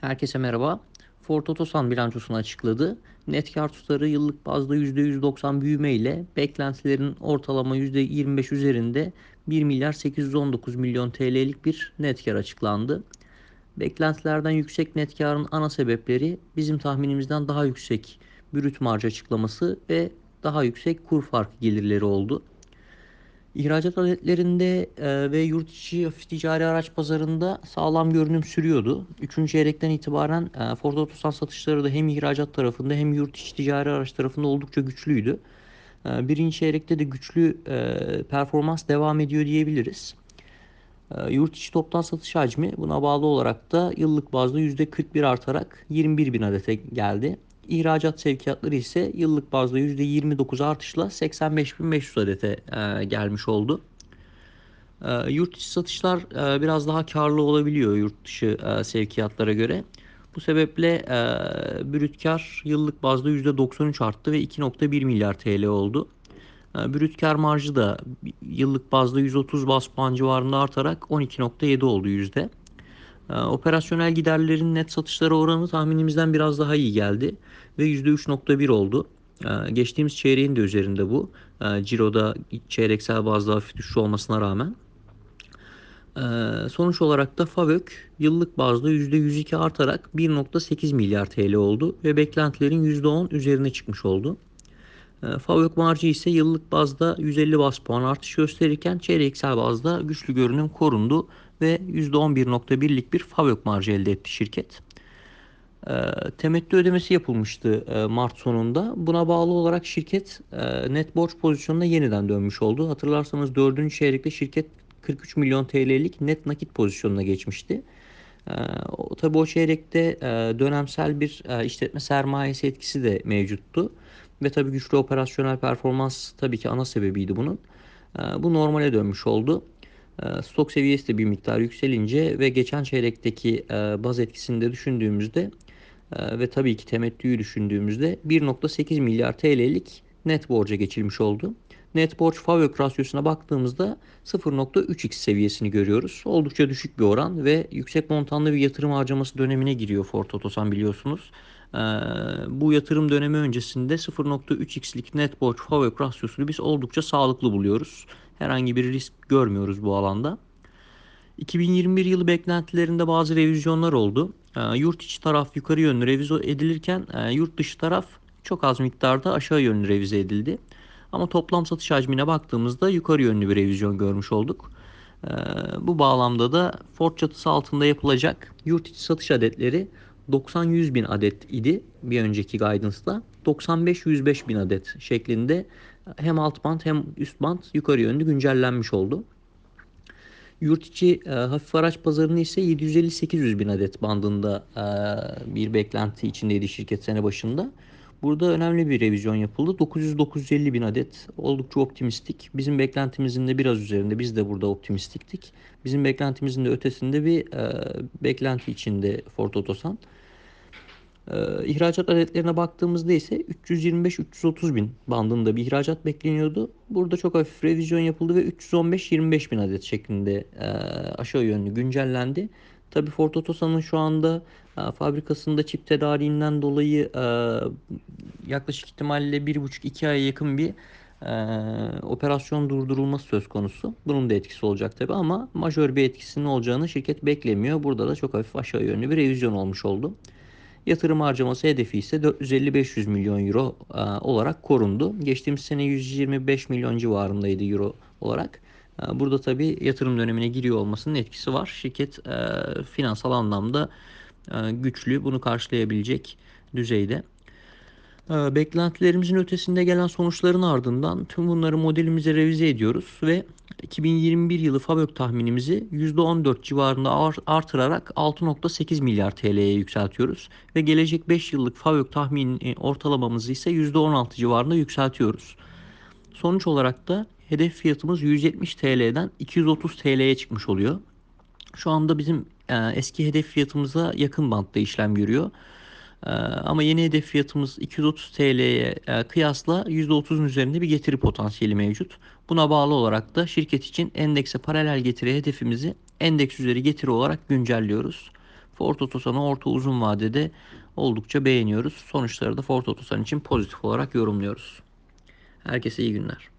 Herkese merhaba. Ford Otosan bilançosunu açıkladı. Net kar tutarı yıllık bazda %190 büyüme ile beklentilerin ortalama %25 üzerinde 1 milyar 819 milyon TL'lik bir net kar açıklandı. Beklentilerden yüksek net karın ana sebepleri bizim tahminimizden daha yüksek brüt marj açıklaması ve daha yüksek kur farkı gelirleri oldu. İhracat aletlerinde e, ve yurt içi hafif ticari araç pazarında sağlam görünüm sürüyordu. Üçüncü çeyrekten itibaren e, Ford Otosan satışları da hem ihracat tarafında hem yurt içi ticari araç tarafında oldukça güçlüydü. E, birinci çeyrekte de güçlü performans devam ediyor diyebiliriz. Yurt içi toptan satış hacmi buna bağlı olarak da yıllık bazda %41 artarak 21 bin adete geldi. İhracat sevkiyatları ise yıllık bazda %29 artışla 85.500 adete e, gelmiş oldu. E, yurt içi satışlar e, biraz daha karlı olabiliyor yurt dışı e, sevkiyatlara göre. Bu sebeple e, brüt kar yıllık bazda %93 arttı ve 2.1 milyar TL oldu. E, brüt kar marjı da yıllık bazda 130 bas puan civarında artarak 12.7 oldu yüzde. Ee, operasyonel giderlerin net satışları oranı tahminimizden biraz daha iyi geldi ve %3.1 oldu. Ee, geçtiğimiz çeyreğin de üzerinde bu. Ee, ciro'da çeyreksel bazda hafif düşüş olmasına rağmen. Sonuç olarak da FAVÖK yıllık bazda %102 artarak 1.8 milyar TL oldu ve beklentilerin %10 üzerine çıkmış oldu. FAVÖK marjı ise yıllık bazda 150 bas puan artış gösterirken çeyreksel bazda güçlü görünüm korundu ve %11.1'lik bir FAVÖK marjı elde etti şirket. E, temettü ödemesi yapılmıştı e, Mart sonunda. Buna bağlı olarak şirket e, net borç pozisyonuna yeniden dönmüş oldu. Hatırlarsanız 4. çeyrekte şirket 43 milyon TL'lik net nakit pozisyonuna geçmişti. E, tabii o çeyrekte e, dönemsel bir e, işletme sermayesi etkisi de mevcuttu. Ve tabii güçlü operasyonel performans tabii ki ana sebebiydi bunun. E, bu normale dönmüş oldu. Ee, stok seviyesi de bir miktar yükselince ve geçen çeyrekteki e, baz etkisini de düşündüğümüzde e, ve tabii ki temettüyü düşündüğümüzde 1.8 milyar TL'lik net borca geçilmiş oldu. Net borç FAVÖK rasyosuna baktığımızda 0.3x seviyesini görüyoruz. Oldukça düşük bir oran ve yüksek montanlı bir yatırım harcaması dönemine giriyor Ford Otosan biliyorsunuz. Ee, bu yatırım dönemi öncesinde 0.3x'lik net borç FAVÖK rasyosunu biz oldukça sağlıklı buluyoruz. Herhangi bir risk görmüyoruz bu alanda. 2021 yılı beklentilerinde bazı revizyonlar oldu. E, yurt içi taraf yukarı yönlü revize edilirken e, yurt dışı taraf çok az miktarda aşağı yönlü revize edildi. Ama toplam satış hacmine baktığımızda yukarı yönlü bir revizyon görmüş olduk. E, bu bağlamda da Ford çatısı altında yapılacak yurt içi satış adetleri 90-100 bin adet idi bir önceki guidance'da. 95-105 bin adet şeklinde hem alt band hem üst band yukarı yönlü güncellenmiş oldu. Yurt içi e, hafif araç pazarını ise 750-800 bin adet bandında e, bir beklenti içindeydi şirket sene başında. Burada önemli bir revizyon yapıldı. 900-950 bin adet oldukça optimistik. Bizim beklentimizin de biraz üzerinde. Biz de burada optimistiktik. Bizim beklentimizin de ötesinde bir e, beklenti içinde Ford Otosan. Ee, ihracat adetlerine baktığımızda ise 325-330 bin bandında bir ihracat bekleniyordu. Burada çok hafif revizyon yapıldı ve 315-25 bin adet şeklinde e, aşağı yönlü güncellendi. Tabi Ford Otosan'ın şu anda e, fabrikasında çip tedariğinden dolayı e, yaklaşık ihtimalle 1,5-2 aya yakın bir e, operasyon durdurulması söz konusu. Bunun da etkisi olacak tabi ama majör bir etkisinin olacağını şirket beklemiyor. Burada da çok hafif aşağı yönlü bir revizyon olmuş oldu. Yatırım harcaması hedefi ise 450-500 milyon euro e, olarak korundu. Geçtiğimiz sene 125 milyon civarındaydı euro olarak. E, burada tabi yatırım dönemine giriyor olmasının etkisi var. Şirket e, finansal anlamda güçlü, bunu karşılayabilecek düzeyde. E, beklentilerimizin ötesinde gelen sonuçların ardından tüm bunları modelimize revize ediyoruz ve 2021 yılı FAVÖK tahminimizi %14 civarında artırarak 6.8 milyar TL'ye yükseltiyoruz. Ve gelecek 5 yıllık FAVÖK tahmin e, ortalamamızı ise %16 civarında yükseltiyoruz. Sonuç olarak da hedef fiyatımız 170 TL'den 230 TL'ye çıkmış oluyor. Şu anda bizim e, eski hedef fiyatımıza yakın bantta işlem görüyor. Ee, ama yeni hedef fiyatımız 230 TL'ye e, kıyasla %30'un üzerinde bir getiri potansiyeli mevcut. Buna bağlı olarak da şirket için endekse paralel getiri hedefimizi endeks üzeri getiri olarak güncelliyoruz. Ford Otosan'ı orta uzun vadede oldukça beğeniyoruz. Sonuçları da Ford Otosan için pozitif olarak yorumluyoruz. Herkese iyi günler.